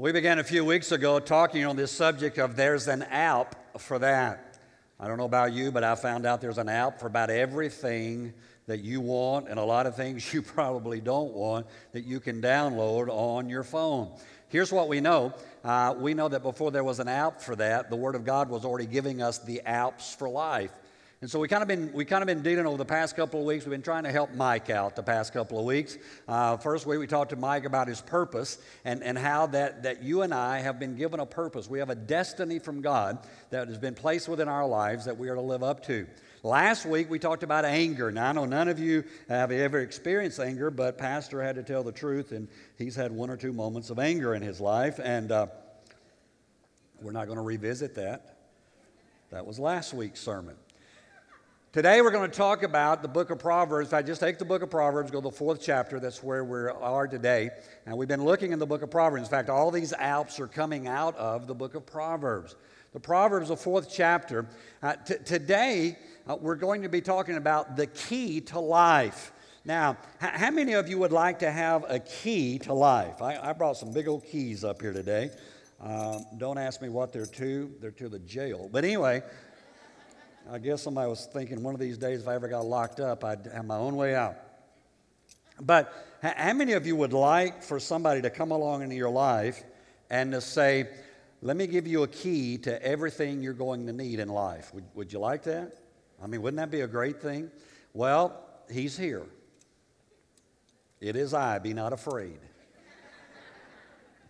We began a few weeks ago talking on this subject of there's an app for that. I don't know about you, but I found out there's an app for about everything that you want and a lot of things you probably don't want that you can download on your phone. Here's what we know uh, we know that before there was an app for that, the Word of God was already giving us the apps for life. And so we kind of been we kind of been dealing over the past couple of weeks. We've been trying to help Mike out the past couple of weeks. Uh, first week we talked to Mike about his purpose and, and how that that you and I have been given a purpose. We have a destiny from God that has been placed within our lives that we are to live up to. Last week we talked about anger. Now I know none of you have ever experienced anger, but Pastor had to tell the truth, and he's had one or two moments of anger in his life, and uh, we're not going to revisit that. That was last week's sermon. Today we're going to talk about the book of Proverbs. I just take the book of Proverbs, go to the fourth chapter, that's where we are today. And we've been looking in the book of Proverbs. In fact, all these apps are coming out of the book of Proverbs. The Proverbs, the fourth chapter. Uh, t- today uh, we're going to be talking about the key to life. Now, h- how many of you would like to have a key to life? I, I brought some big old keys up here today. Uh, don't ask me what they're to, they're to the jail. But anyway, I guess somebody was thinking one of these days if I ever got locked up, I'd have my own way out. But how many of you would like for somebody to come along into your life and to say, let me give you a key to everything you're going to need in life? Would, would you like that? I mean, wouldn't that be a great thing? Well, he's here. It is I, be not afraid.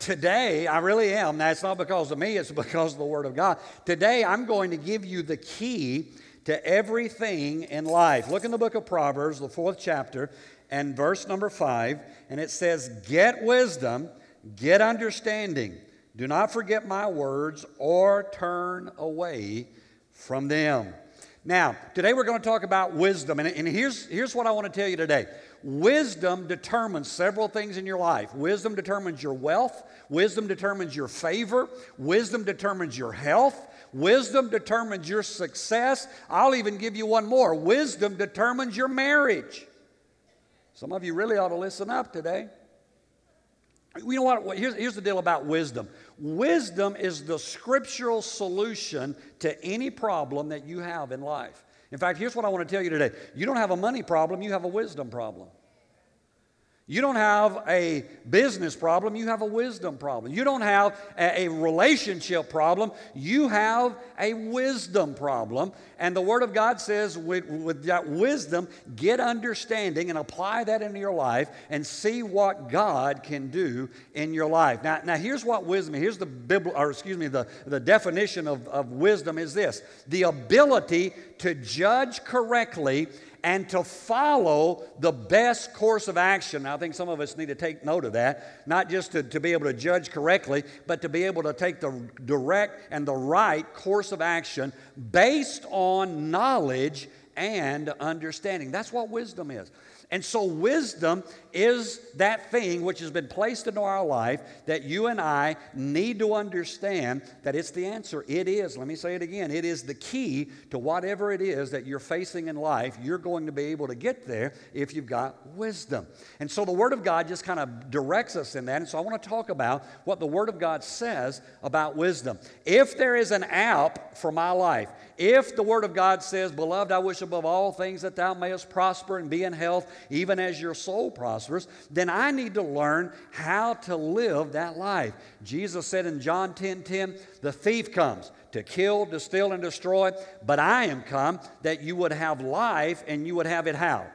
Today, I really am. That's not because of me, it's because of the Word of God. Today, I'm going to give you the key to everything in life. Look in the book of Proverbs, the fourth chapter, and verse number five, and it says, Get wisdom, get understanding. Do not forget my words or turn away from them. Now, today we're going to talk about wisdom, and, and here's, here's what I want to tell you today. Wisdom determines several things in your life. Wisdom determines your wealth, wisdom determines your favor, wisdom determines your health, wisdom determines your success. I'll even give you one more wisdom determines your marriage. Some of you really ought to listen up today. You know what? Here's, here's the deal about wisdom wisdom is the scriptural solution to any problem that you have in life. In fact, here's what I want to tell you today you don't have a money problem, you have a wisdom problem. You don't have a business problem, you have a wisdom problem. You don't have a, relationship problem, you have a wisdom problem. And the Word of God says, with, with that wisdom, get understanding and apply that into your life and see what God can do in your life. Now, now here's what wisdom, here's the Bible, or excuse me, the, the definition of, of wisdom is this the ability to judge correctly and to follow the best course of action. Now, I think some of us need to take note of that, not just to, to be able to judge correctly, but to be able to take the direct and the right course of action based on knowledge and understanding. That's what wisdom is. And so, wisdom is that thing which has been placed into our life that you and I need to understand that it's the answer. It is, let me say it again, it is the key to whatever it is that you're facing in life. You're going to be able to get there if you've got wisdom. And so, the Word of God just kind of directs us in that. And so, I want to talk about what the Word of God says about wisdom. If there is an app for my life, if the Word of God says, Beloved, I wish above all things that thou mayest prosper and be in health, even as your soul prospers, then I need to learn how to live that life. Jesus said in John 10 10, The thief comes to kill, to steal, and destroy, but I am come that you would have life and you would have it how?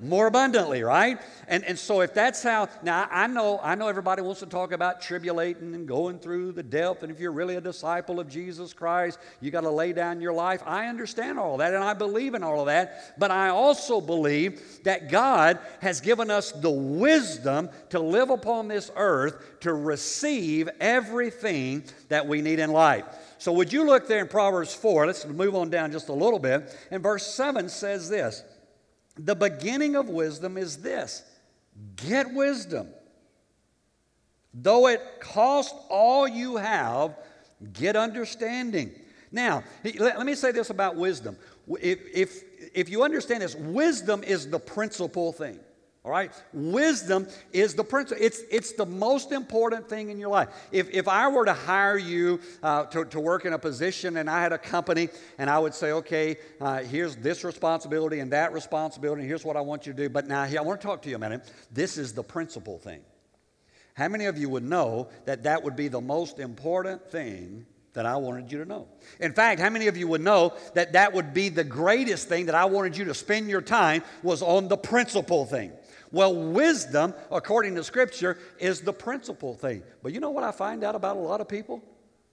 More abundantly right? And, and so if that's how now i know i know everybody wants to talk about tribulating and going through the depth and if you're really a disciple of jesus christ you got to lay down your life. I understand all that and i believe in all of that but i also believe that god has given us the wisdom to live upon this earth to receive everything that we need in life. So would you look there in proverbs 4 let's move on down just a little bit. And verse 7 says this the beginning of wisdom is this get wisdom. Though it cost all you have, get understanding. Now, let, me say this about wisdom. If, if, if you understand this, wisdom is the principal thing. All right? Wisdom is the principle. It's, it's the most important thing in your life. If, if I were to hire you uh, to, to work in a position and I had a company and I would say, okay, uh, here's this responsibility and that responsibility, and here's what I want you to do. But now, here, I want to talk to you a minute. This is the principal thing. How many of you would know that that would be the most important thing that I wanted you to know. In fact, how many of you would know that that would be the greatest thing that I wanted you to spend your time was on the principal thing? Well, wisdom, according to Scripture, is the principal thing. But you know what I find out about a lot of people?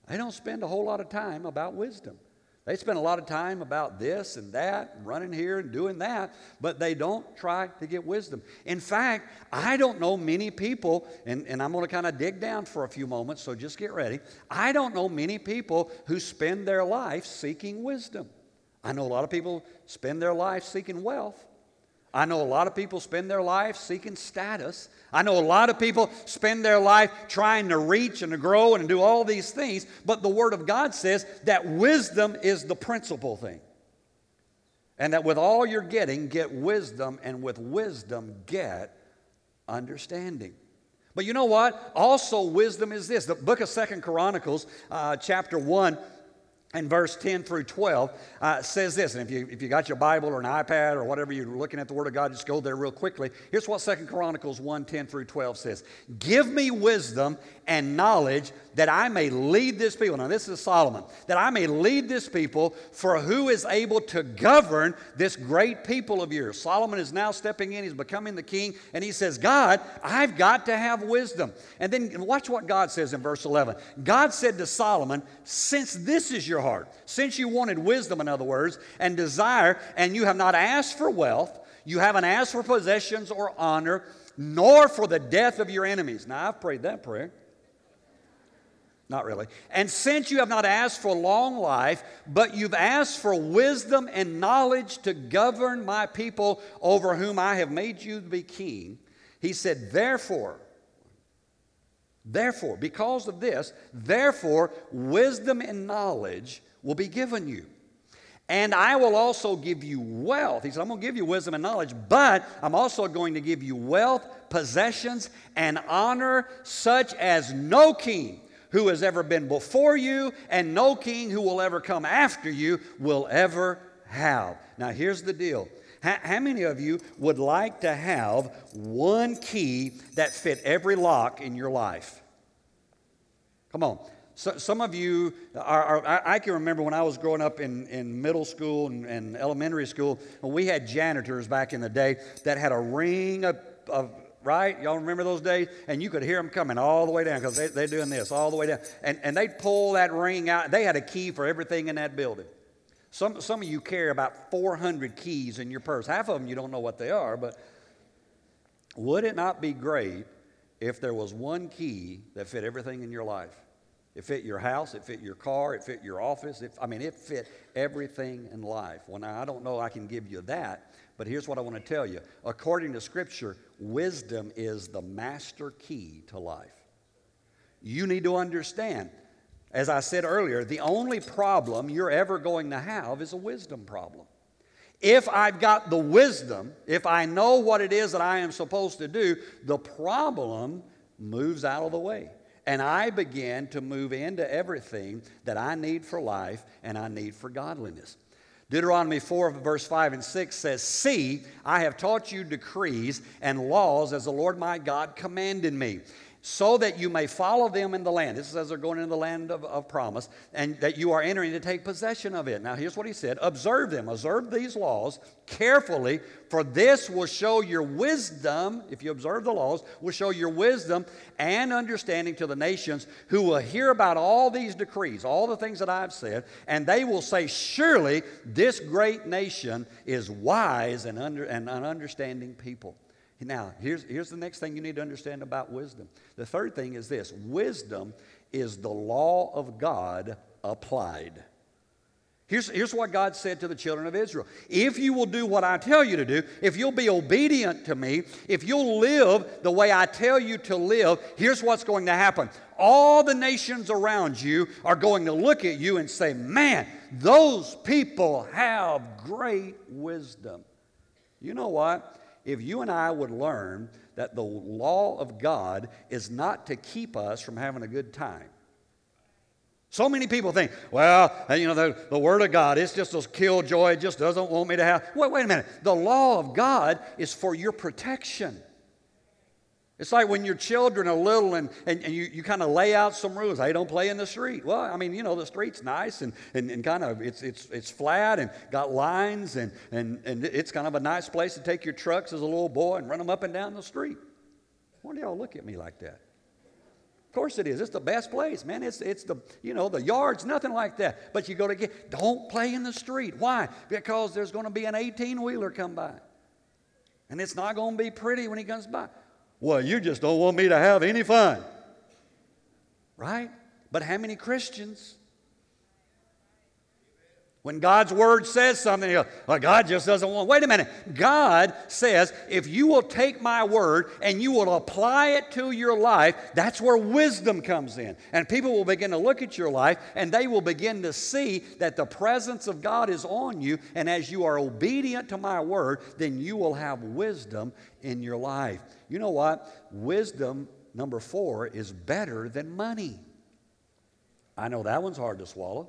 They don't spend a whole lot of time about wisdom. They spend a lot of time about this and that, running here and doing that, but they don't try to get wisdom. In fact, I don't know many people, and, and I'm going to kind of dig down for a few moments, so just get ready. I don't know many people who spend their life seeking wisdom. I know a lot of people spend their life seeking wealth. I know a lot of people spend their life seeking status. I know a lot of people spend their life trying to reach and to grow and to do all these things, but the Word of God says that wisdom is the principal thing. And that with all you're getting, get wisdom, and with wisdom, get understanding. But you know what? Also, wisdom is this. The book of Second Chronicles, uh, chapter 1, and verse 10 through 12 uh, says this and if you, if you got your bible or an ipad or whatever you're looking at the word of god just go there real quickly. Here's what Second chronicles 1 10 through 12 says. Give me wisdom and knowledge that I may lead this people. Now, this is Solomon. That I may lead this people, for who is able to govern this great people of yours? Solomon is now stepping in, he's becoming the king, and he says, God, I've got to have wisdom. And then watch what God says in verse 11. God said to Solomon, Since this is your heart, since you wanted wisdom, in other words, and desire, and you have not asked for wealth, you haven't asked for possessions or honor, nor for the death of your enemies. Now, I've prayed that prayer. Not really. And since you have not asked for long life, but you've asked for wisdom and knowledge to govern my people over whom I have made you to be king, he said, Therefore, therefore, because of this, therefore, wisdom and knowledge will be given you. And I will also give you wealth. He said, I'm going to give you wisdom and knowledge, but I'm also going to give you wealth, possessions, and honor such as no king who has ever been before you, and no king who will ever come after you will ever have. Now, here's the deal. How, many of you would like to have one key that fit every lock in your life? Come on. So, some of you are, are, I can remember when I was growing up in, in middle school and, and elementary school, we had janitors back in the day that had a ring of, of right? Y'all remember those days? And you could hear them coming all the way down because they, they're doing this all the way down. And, and they'd pull that ring out. They had a key for everything in that building. Some, some of you carry about 400 keys in your purse. Half of them you don't know what they are, but would it not be great if there was one key that fit everything in your life? It fit your house, it fit your car, it fit your office. It, I mean, it fit everything in life. Well, now, I don't know I can give you that, but here's what I want to tell you. According to Scripture, wisdom is the master key to life. You need to understand, as I said earlier, the only problem you're ever going to have is a wisdom problem. If I've got the wisdom, if I know what it is that I am supposed to do, the problem moves out of the way. And I begin to move into everything that I need for life and I need for godliness. Deuteronomy 4, verse 5 and 6 says, See, I have taught you decrees and laws as the Lord my God commanded me so that you may follow them in the land. This is as they're going into the land of, of, promise, and that you are entering to take possession of it. Now, here's what he said Observe them, observe these laws carefully, for this will show your wisdom, if you observe the laws, will show your wisdom and understanding to the nations who will hear about all these decrees, all the things that I've said, and they will say, Surely this great nation is wise and, under, and an understanding people. Now, here's, here's the next thing you need to understand about wisdom. The third thing is this wisdom is the law of God applied. Here's, here's what God said to the children of Israel If you will do what I tell you to do, if you'll be obedient to me, if you'll live the way I tell you to live, here's what's going to happen. All the nations around you are going to look at you and say, Man, those people have great wisdom. You know what? If you and I would learn that the law of God is not to keep us from having a good time. So many people think, well, uh, you know, the, the Word of God, it's just a killjoy, it just doesn't want me to have. Wait, wait a minute. The law of God is for your protection. It's like when your children are little and, and, and you, you kind of lay out some rules. Hey, don't play in the street. Well, I mean, you know, the street's nice and, and, and kind of it's, it's, it's flat and got lines and, and, and it's kind of a nice place to take your trucks as a little boy and run them up and down the street. Why do y'all look at me like that? Of course it is. It's the best place, man. It's, it's the, you know, the yard's nothing like that. But you go to get, don't play in the street. Why? Because there's going to be an 18 wheeler come by. And it's not going to be pretty when he comes by. Well, you just don't want me to have any fun. Right? But how many Christians when God's word says something, you go, well, God just doesn't want. Wait a minute. God says, if you will take my word and you will apply it to your life, that's where wisdom comes in. And people will begin to look at your life and they will begin to see that the presence of God is on you. And as you are obedient to my word, then you will have wisdom in your life. You know what? Wisdom, number four, is better than money. I know that one's hard to swallow.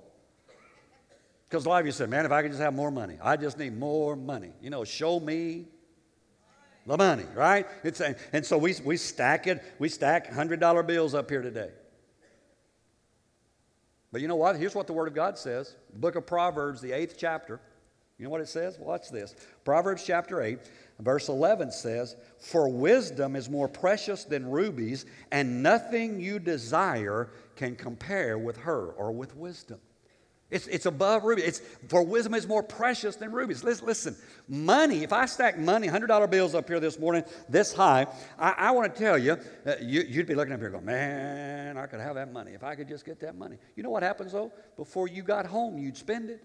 Because a lot of you said, man, if I could just have more money, I just need more money. You know, show me the money, right? It's, and so we, we stack it, we stack $100 bills up here today. But you know what? Here's what the Word of God says. The book of Proverbs, the eighth chapter. You know what it says? Watch this. Proverbs chapter 8, verse 11 says, For wisdom is more precious than rubies, and nothing you desire can compare with her or with wisdom. It's, it's above ruby. It's, for wisdom is more precious than rubies. Listen, listen, money, if I stack money, $100 bills up here this morning, this high, I, I want to tell you, uh, you, you'd be looking up here going, man, I could have that money if I could just get that money. You know what happens though? Before you got home, you'd spend it.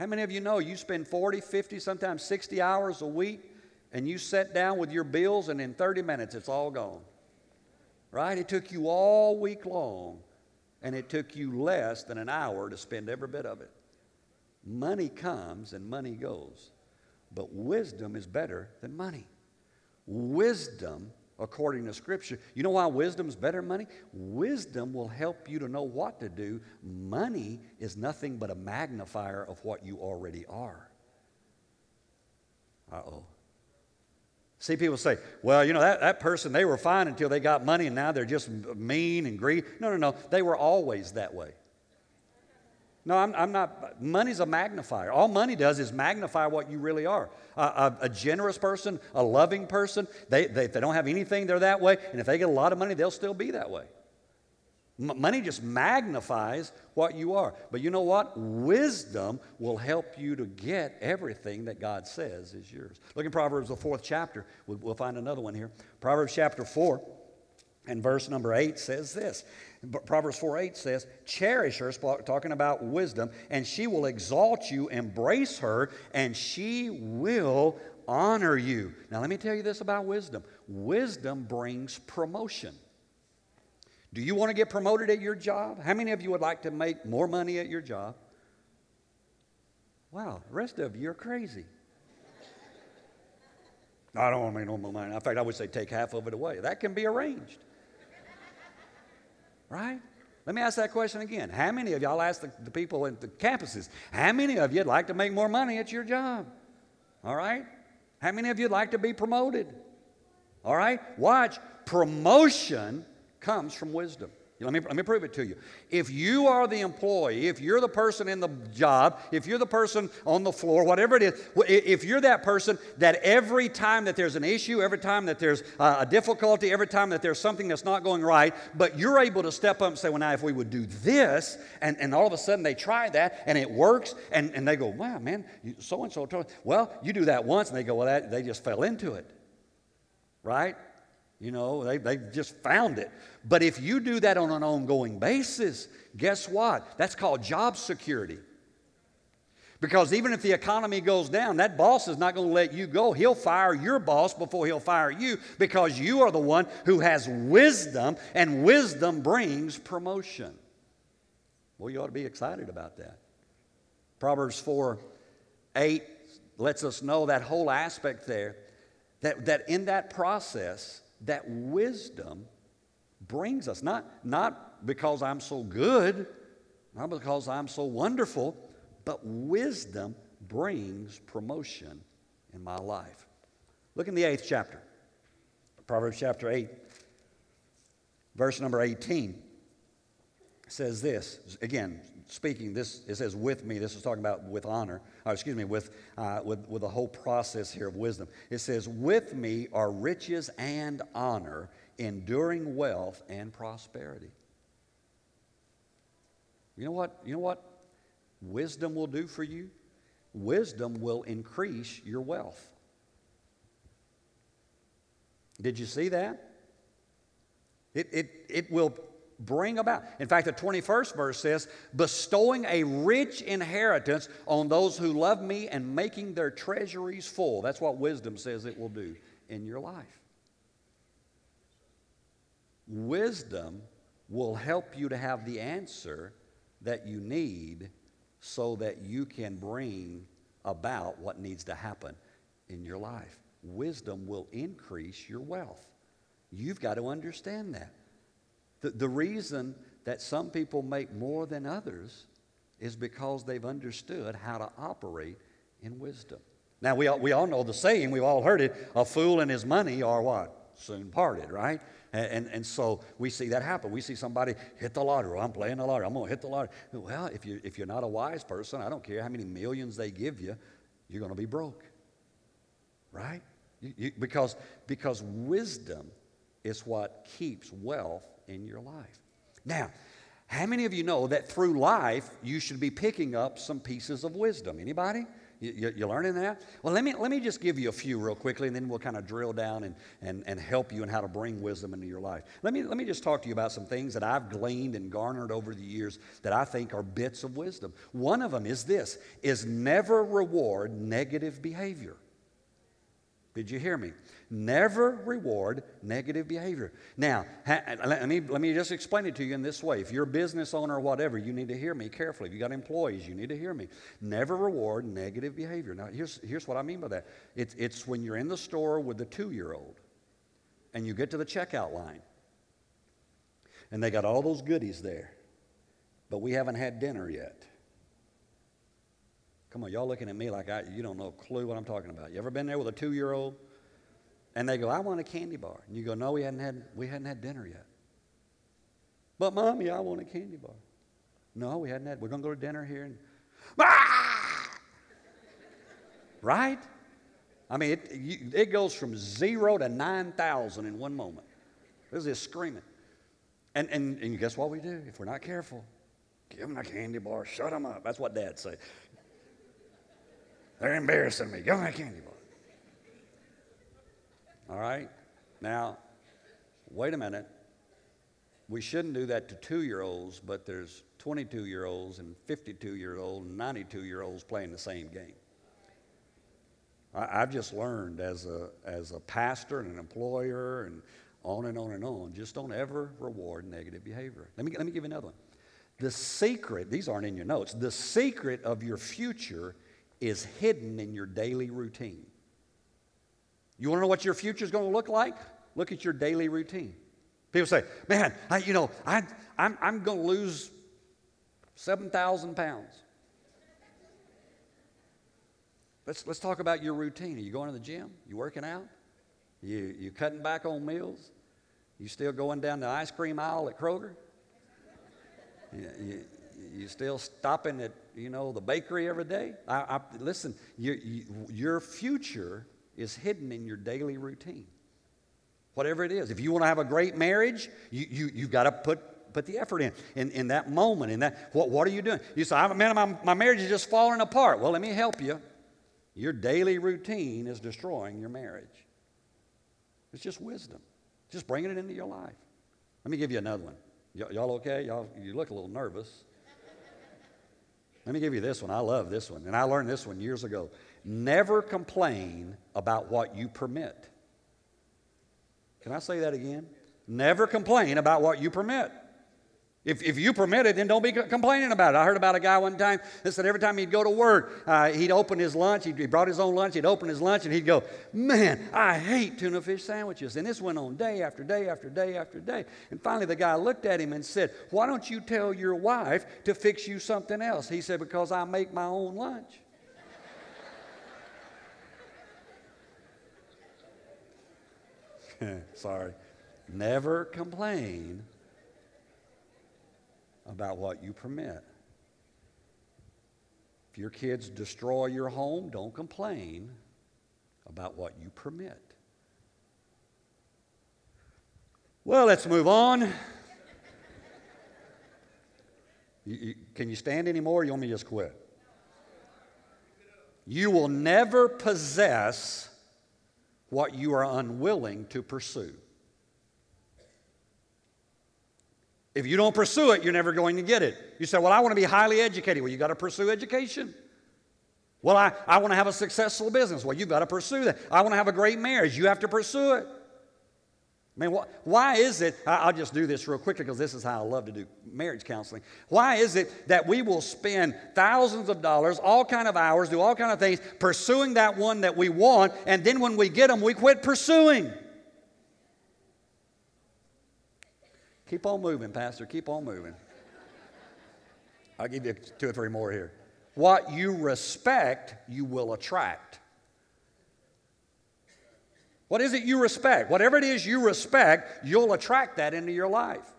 How many of you know you spend 40, 50, sometimes 60 hours a week and you sit down with your bills and in 30 minutes it's all gone? Right? It took you all week long and it took you less than an hour to spend every bit of it. Money comes and money goes, but wisdom is better than money. Wisdom, according to Scripture, you know why wisdom is better than money? Wisdom will help you to know what to do. Money is nothing but a magnifier of what you already are. Uh oh. See, people say, well, you know, that, that person, they were fine until they got money and now they're just mean and greedy. No, no, no. They were always that way. No, I'm, I'm not. Money's a magnifier. All money does is magnify what you really are. a, a, generous person, a loving person, they, they, if they don't have anything, they're that way. And if they get a lot of money, they'll still be that way. M- money just magnifies what you are. But you know what? Wisdom will help you to get everything that God says is yours. Look in Proverbs, the fourth chapter. We'll, we'll find another one here. Proverbs chapter 4 and verse number 8 says this. Proverbs 4 8 says, Cherish her, talking about wisdom, and she will exalt you, embrace her, and she will honor you. Now, let me tell you this about wisdom wisdom brings promotion. Do you want to get promoted at your job? How many of you would like to make more money at your job? Wow, the rest of you are crazy. I don't want to make no more money. In fact, I would say take half of it away. That can be arranged. Right? Let me ask that question again. How many of y'all ask the, the people at the campuses, how many of you'd like to make more money at your job? All right? How many of you'd like to be promoted? All right? Watch. Promotion comes from wisdom. Let me, let me prove it to you. If you are the employee, if you're the person in the job, if you're the person on the floor, whatever it is, if you're that person that every time that there's an issue, every time that there's a difficulty, every time that there's something that's not going right, but you're able to step up and say, well, now if we would do this, and, and all of a sudden they try that and it works, and, and they go, wow, man, so and so, well, you do that once, and they go, well, that, they just fell into it, right? You know, they, they just found it. But if you do that on an ongoing basis, guess what? That's called job security. Because even if the economy goes down, that boss is not going to let you go. He'll fire your boss before he'll fire you because you are the one who has wisdom, and wisdom brings promotion. Well, you ought to be excited about that. Proverbs 4 8 lets us know that whole aspect there, that, that in that process, that wisdom brings us. Not, not because I'm so good, not because I'm so wonderful, but wisdom brings promotion in my life. Look in the eighth chapter, Proverbs chapter 8, verse number 18 says this again speaking this it says with me this is talking about with honor or excuse me with uh, with with the whole process here of wisdom. It says with me are riches and honor enduring wealth and prosperity. You know what you know what wisdom will do for you? Wisdom will increase your wealth. Did you see that? It, it, it will bring about. In fact, the 21st verse says, bestowing a rich inheritance on those who love me and making their treasuries full. That's what wisdom says it will do in your life. Wisdom will help you to have the answer that you need so that you can bring about what needs to happen in your life. Wisdom will increase your wealth. You've got to understand that. The, the reason that some people make more than others is because they've understood how to operate in wisdom. Now, we all, we all know the saying, we've all heard it a fool and his money are what? Soon parted, right? And, and, and, so we see that happen. We see somebody hit the lottery. I'm playing the lottery. I'm going to hit the lottery. Well, if, you, if you're not a wise person, I don't care how many millions they give you, you're going to be broke, right? You, you, because, because wisdom is what keeps wealth in your life. Now, how many of you know that through life you should be picking up some pieces of wisdom? Anybody? You, you, learning that? Well, let me, let me just give you a few real quickly, and then we'll kind of drill down and, and, and help you in how to bring wisdom into your life. Let me, let me just talk to you about some things that I've gleaned and garnered over the years that I think are bits of wisdom. One of them is this, is never reward negative behavior. Did you hear me? Never reward negative behavior. Now, let me, let me just explain it to you in this way. If you're a business owner or whatever, you need to hear me carefully. If you got employees, you need to hear me. Never reward negative behavior. Now, here's, here's what I mean by that it's, it's when you're in the store with the two year old and you get to the checkout line and they got all those goodies there, but we haven't had dinner yet. Come on, y'all looking at me like I, you don't know a clue what I'm talking about. You ever been there with a two year old and they go, I want a candy bar. And you go, No, we hadn't had, we hadn't had dinner yet. But, Mommy, I want a candy bar. No, we hadn't had, we're going to go to dinner here. And, ah! right? I mean, it, it goes from zero to 9,000 in one moment. This screaming. And, and, and guess what we do? If we're not careful, give them a candy bar, shut them up. That's what dad say. They're embarrassing me. Give them a candy bar. All right? Now, wait a minute. We shouldn't do that to two year olds, but there's 22 year olds and 52 year olds and 92 year olds playing the same game. I, have just learned as a, as a pastor and an employer and on and on and on, just don't ever reward negative behavior. Let me, let me give you another one. The secret, these aren't in your notes, the secret of your future is hidden in your daily routine. You want to know what your future is going to look like? Look at your daily routine. People say, man, I, you know, I, I'm, I'm going to lose 7,000 pounds. Let's, let's talk about your routine. Are you going to the gym? You working out? You, you cutting back on meals? You still going down the ice cream aisle at Kroger? You, you still stopping at, you know, the bakery every day? I, I, listen, you, your future is hidden in your daily routine. Whatever it is. If you want to have a great marriage, you, you, you've got to put, put the effort in, in, in that moment. In that, what, what are you doing? You say, man, my, my marriage is just falling apart. Well, let me help you. Your daily routine is destroying your marriage. It's just wisdom. Just bringing it into your life. Let me give you another one. Y- y'all okay? Y'all, you look a little nervous. Let me give you this one. I love this one. And I learned this one years ago. Never complain about what you permit. Can I say that again? Never complain about what you permit. If, if you permit it, then don't be complaining about it. I heard about a guy one time that said every time he'd go to work, uh, he'd open his lunch. He'd, he brought his own lunch. He'd open his lunch and he'd go, Man, I hate tuna fish sandwiches. And this went on day after day after day after day. And finally, the guy looked at him and said, Why don't you tell your wife to fix you something else? He said, Because I make my own lunch. Sorry. Never complain about what you permit. If your kids destroy your home, don't complain about what you permit. Well, let's move on. You, you, can you stand anymore? Or you want me to just quit? You will never possess what you are unwilling to pursue. If you don't pursue it, you're never going to get it. You say, Well, I want to be highly educated. Well, you got to pursue education. Well, I, I want to have a successful business. Well, you've got to pursue that. I want to have a great marriage. You have to pursue it. I mean, wh- why is it? I'll just do this real quickly because this is how I love to do marriage counseling. Why is it that we will spend thousands of dollars, all kind of hours, do all kind of things, pursuing that one that we want, and then when we get them, we quit pursuing? Keep on moving, Pastor. Keep on moving. I'll give you two or three more here. What you respect, you will attract. What is it you respect? Whatever it is you respect, you'll attract that into your life.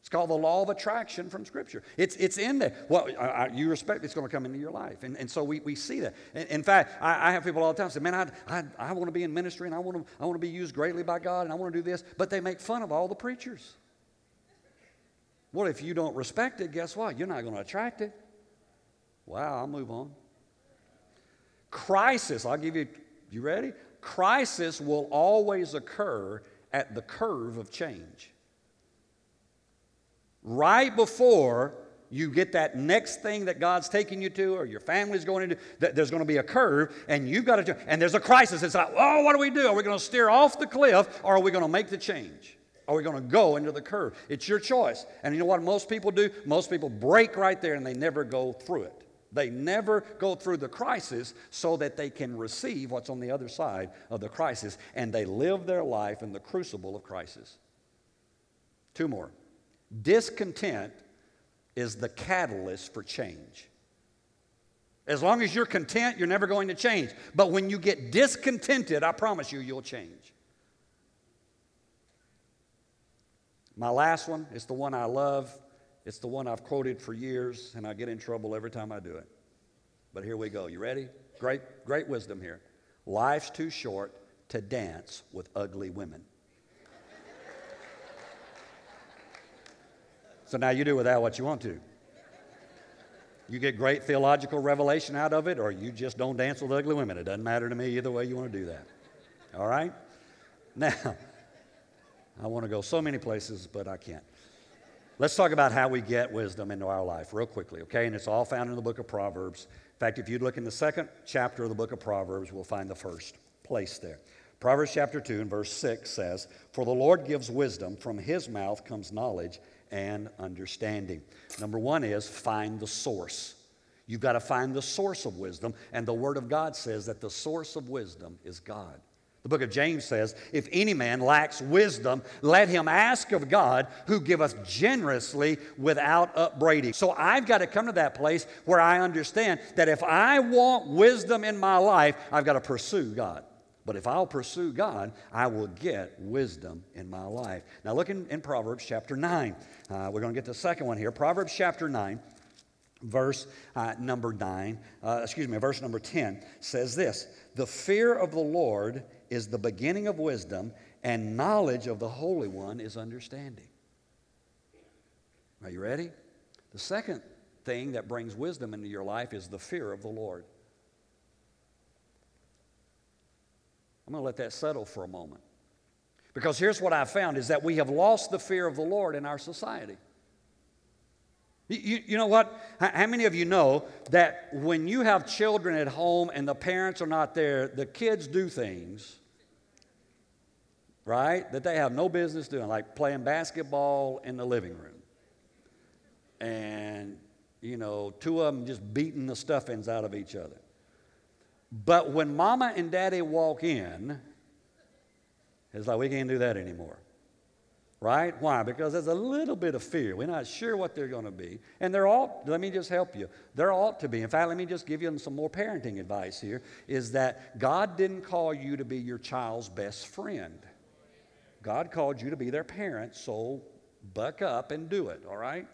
It's called the law of attraction from Scripture. It's, it's in there. What I, you respect, it's going to come into your life. And, and so we, we see that. In, in fact, I, I, have people all the time say, Man, I, I, I want to be in ministry and I want, to, I want to be used greatly by God and I want to do this. But they make fun of all the preachers. Well, if you don't respect it, guess what? You're not going to attract it. Wow, I'll move on. Crisis, I'll give you, you ready? Crisis will always occur at the curve of change. Right before you get that next thing that God's taking you to, or your family's going into, there's going to be a curve, and you've got to, and there's a crisis. It's like, oh, what do we do? Are we going to steer off the cliff, or are we going to make the change? Are we going to go into the curve? It's your choice. And you know what most people do? Most people break right there and they never go through it. They never go through the crisis so that they can receive what's on the other side of the crisis. And they live their life in the crucible of crisis. Two more. Discontent is the catalyst for change. As long as you're content, you're never going to change. But when you get discontented, I promise you, you'll change. My last one is the one I love. It's the one I've quoted for years, and I get in trouble every time I do it. But here we go. You ready? Great, great wisdom here. Life's too short to dance with ugly women. so now you do with that what you want to. You get great theological revelation out of it, or you just don't dance with ugly women. It doesn't matter to me either way you want to do that. All right? Now, I want to go so many places, but I can't. Let's talk about how we get wisdom into our life real quickly, okay? And it's all found in the book of Proverbs. In fact, if you'd look in the second chapter of the book of Proverbs, we'll find the first place there. Proverbs chapter 2 and verse 6 says, For the Lord gives wisdom, from his mouth comes knowledge and understanding. Number one is find the source. You've got to find the source of wisdom, and the Word of God says that the source of wisdom is God. The book of James says, If any man lacks wisdom, let him ask of God, who giveth generously without upbraiding. So I've got to come to that place where I understand that if I want wisdom in my life, I've got to pursue God. But if I'll pursue God, I will get wisdom in my life. Now, look in, in Proverbs chapter 9. Uh, we're going to get the second one here. Proverbs chapter 9 verse uh, number 9, uh, excuse me, verse number 10 says this The fear of the Lord is the beginning of wisdom, and knowledge of the Holy One is understanding. Are you ready? The second thing that brings wisdom into your life is the fear of the Lord. I'm going to let that settle for a moment. Because here's what I found is that we have lost the fear of the Lord in our society. You, you, know what? How many of you know that when you have children at home and the parents are not there, the kids do things, right, that they have no business doing, like playing basketball in the living room? and, you know, two of them just beating the stuffings out of each other. But when mama and daddy walk in, it's like we can't do that anymore. Right? Why? Because there's a little bit of fear. We're not sure what they're going to be. And there ought, let me just help you. There ought to be. In fact, let me just give you some more parenting advice here is that God didn't call you to be your child's best friend. God called you to be their parent, so buck up and do it, all right?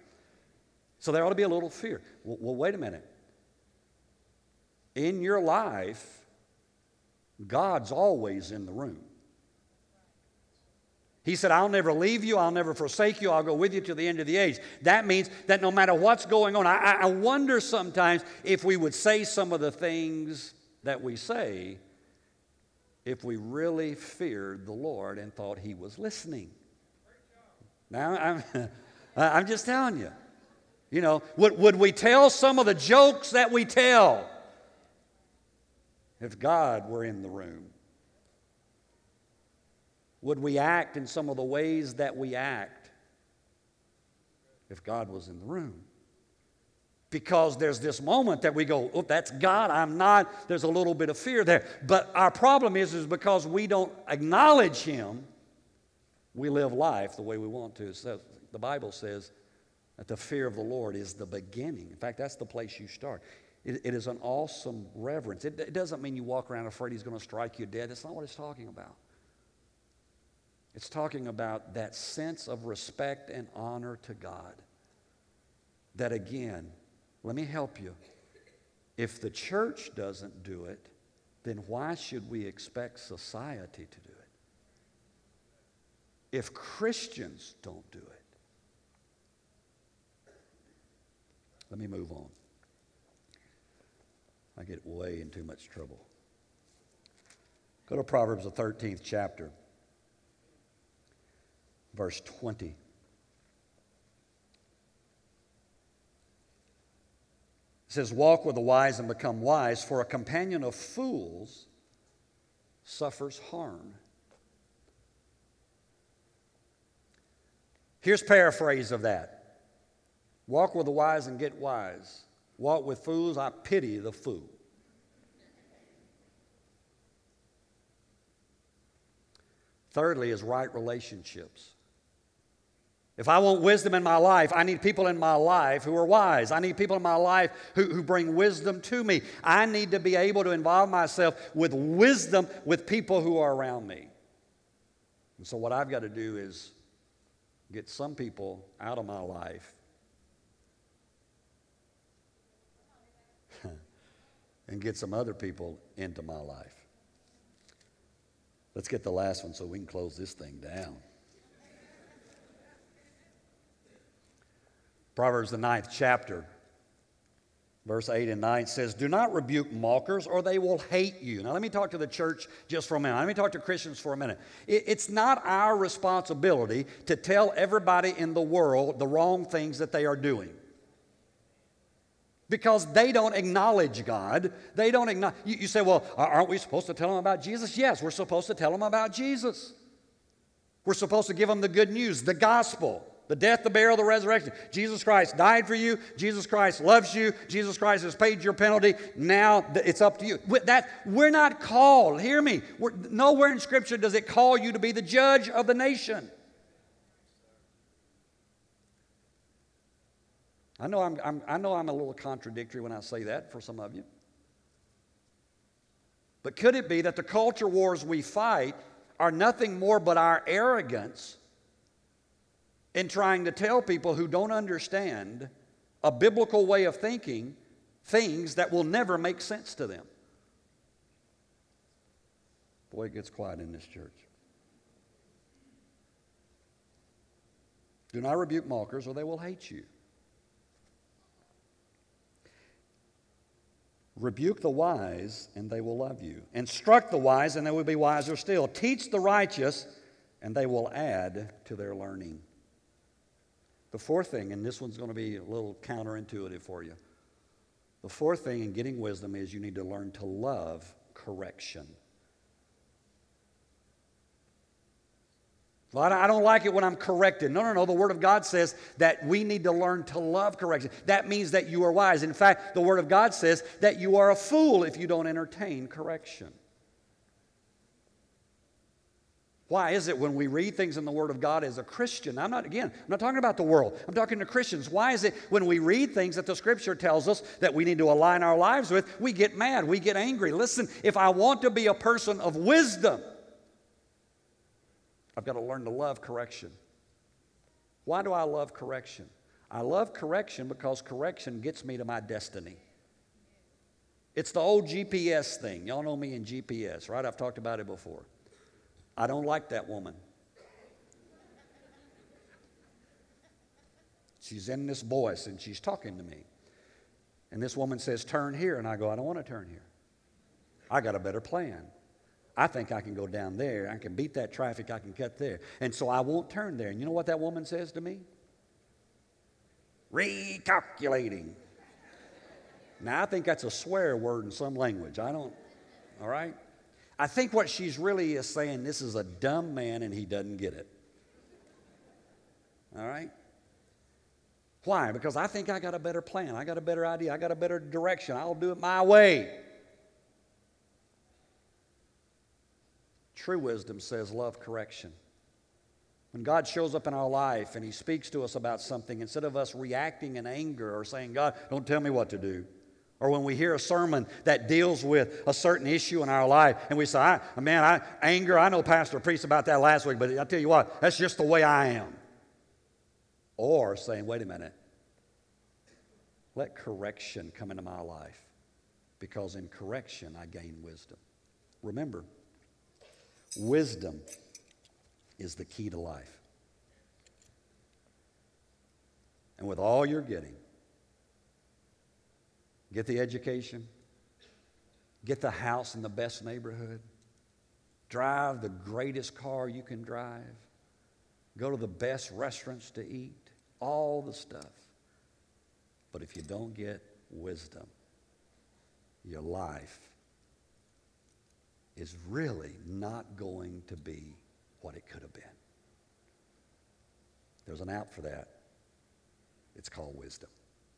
So there ought to be a little fear. Well, well wait a minute. In your life, God's always in the room. He said, I'll never leave you, I'll never forsake you, I'll go with you to the end of the age. That means that no matter what's going on, I, I wonder sometimes if we would say some of the things that we say if we really feared the Lord and thought He was listening. Now, I'm, I'm just telling you. You know, would, would we tell some of the jokes that we tell if God were in the room? Would we act in some of the ways that we act if God was in the room? Because there's this moment that we go, oh, that's God, I'm not. There's a little bit of fear there. But our problem is, is because we don't acknowledge Him, we live life the way we want to. So the Bible says that the fear of the Lord is the beginning. In fact, that's the place you start. it, it is an awesome reverence. It, it doesn't mean you walk around afraid He's going to strike you dead. That's not what it's talking about. It's talking about that sense of respect and honor to God. That again, let me help you. If the church doesn't do it, then why should we expect society to do it? If Christians don't do it, let me move on. I get way in too much trouble. Go to Proverbs, the 13th chapter verse 20. It says, Walk with the wise and become wise, for a companion of fools suffers harm. Here's paraphrase of that. Walk with the wise and get wise. Walk with fools, I pity the fool. Thirdly, is right relationships. If I want wisdom in my life, I need people in my life who are wise. I need people in my life who, who bring wisdom to me. I need to be able to involve myself with wisdom with people who are around me. And so, what I've got to do is get some people out of my life and get some other people into my life. Let's get the last one so we can close this thing down. Proverbs, the ninth chapter, verse 8 and 9 says, Do not rebuke mockers, or they will hate you. Now, let me talk to the church just for a minute. Let me talk to Christians for a minute. It's not our responsibility to tell everybody in the world the wrong things that they are doing. Because they don't acknowledge God. They don't acknowledge. You, you say, well, aren't we supposed to tell them about Jesus? Yes, we're supposed to tell them about Jesus. We're supposed to give them the good news, the gospel. The death, the burial, the resurrection. Jesus Christ died for you. Jesus Christ loves you. Jesus Christ has paid your penalty. Now it's up to you. That we're not called. Hear me. We're, nowhere in Scripture does it call you to be the judge of the nation. I know I'm, I'm, I know I'm a little contradictory when I say that for some of you. But could it be that the culture wars we fight are nothing more but our arrogance in trying to tell people who don't understand a biblical way of thinking things that will never make sense to them. Boy, it gets quiet in this church. Do not rebuke mockers, or they will hate you. Rebuke the wise, and they will love you. Instruct the wise, and they will be wiser still. Teach the righteous, and they will add to their learning. The fourth thing, and this one's going to be a little counterintuitive for you. The fourth thing in getting wisdom is you need to learn to love correction. Well, I don't like it when I'm corrected. No, no, no. The Word of God says that we need to learn to love correction. That means that you are wise. In fact, the Word of God says that you are a fool if you don't entertain correction. Why is it when we read things in the Word of God as a Christian? I'm not, again, I'm not talking about the world. I'm talking to Christians. Why is it when we read things that the Scripture tells us that we need to align our lives with, we get mad, we get angry? Listen, if I want to be a person of wisdom, I've got to learn to love correction. Why do I love correction? I love correction because correction gets me to my destiny. It's the old GPS thing. Y'all know me in GPS, right? I've talked about it before. I don't like that woman. She's in this voice and she's talking to me. And this woman says, Turn here. And I go, I don't want to turn here. I got a better plan. I think I can go down there. I can beat that traffic. I can cut there. And so I won't turn there. And you know what that woman says to me? Recalculating. Now, I think that's a swear word in some language. I don't, all right? I think what she's really is saying, this is a dumb man and he doesn't get it. All right? Why? Because I think I got a better plan. I got a better idea. I got a better direction. I'll do it my way. True wisdom says love correction. When God shows up in our life and He speaks to us about something, instead of us reacting in anger or saying, God, don't tell me what to do, or when we hear a sermon that deals with a certain issue in our life and we say, I, man, I, anger, I know Pastor preached about that last week, but I tell you what, that's just the way I am. Or saying, wait a minute, let correction come into my life because in correction I gain wisdom. Remember, Wisdom is the key to life. And with all you're getting, get the education, get the house in the best neighborhood, drive the greatest car you can drive, go to the best restaurants to eat, all the stuff. But if you don't get wisdom, your life is really not going to be what it could have been. There's an app for that. It's called wisdom.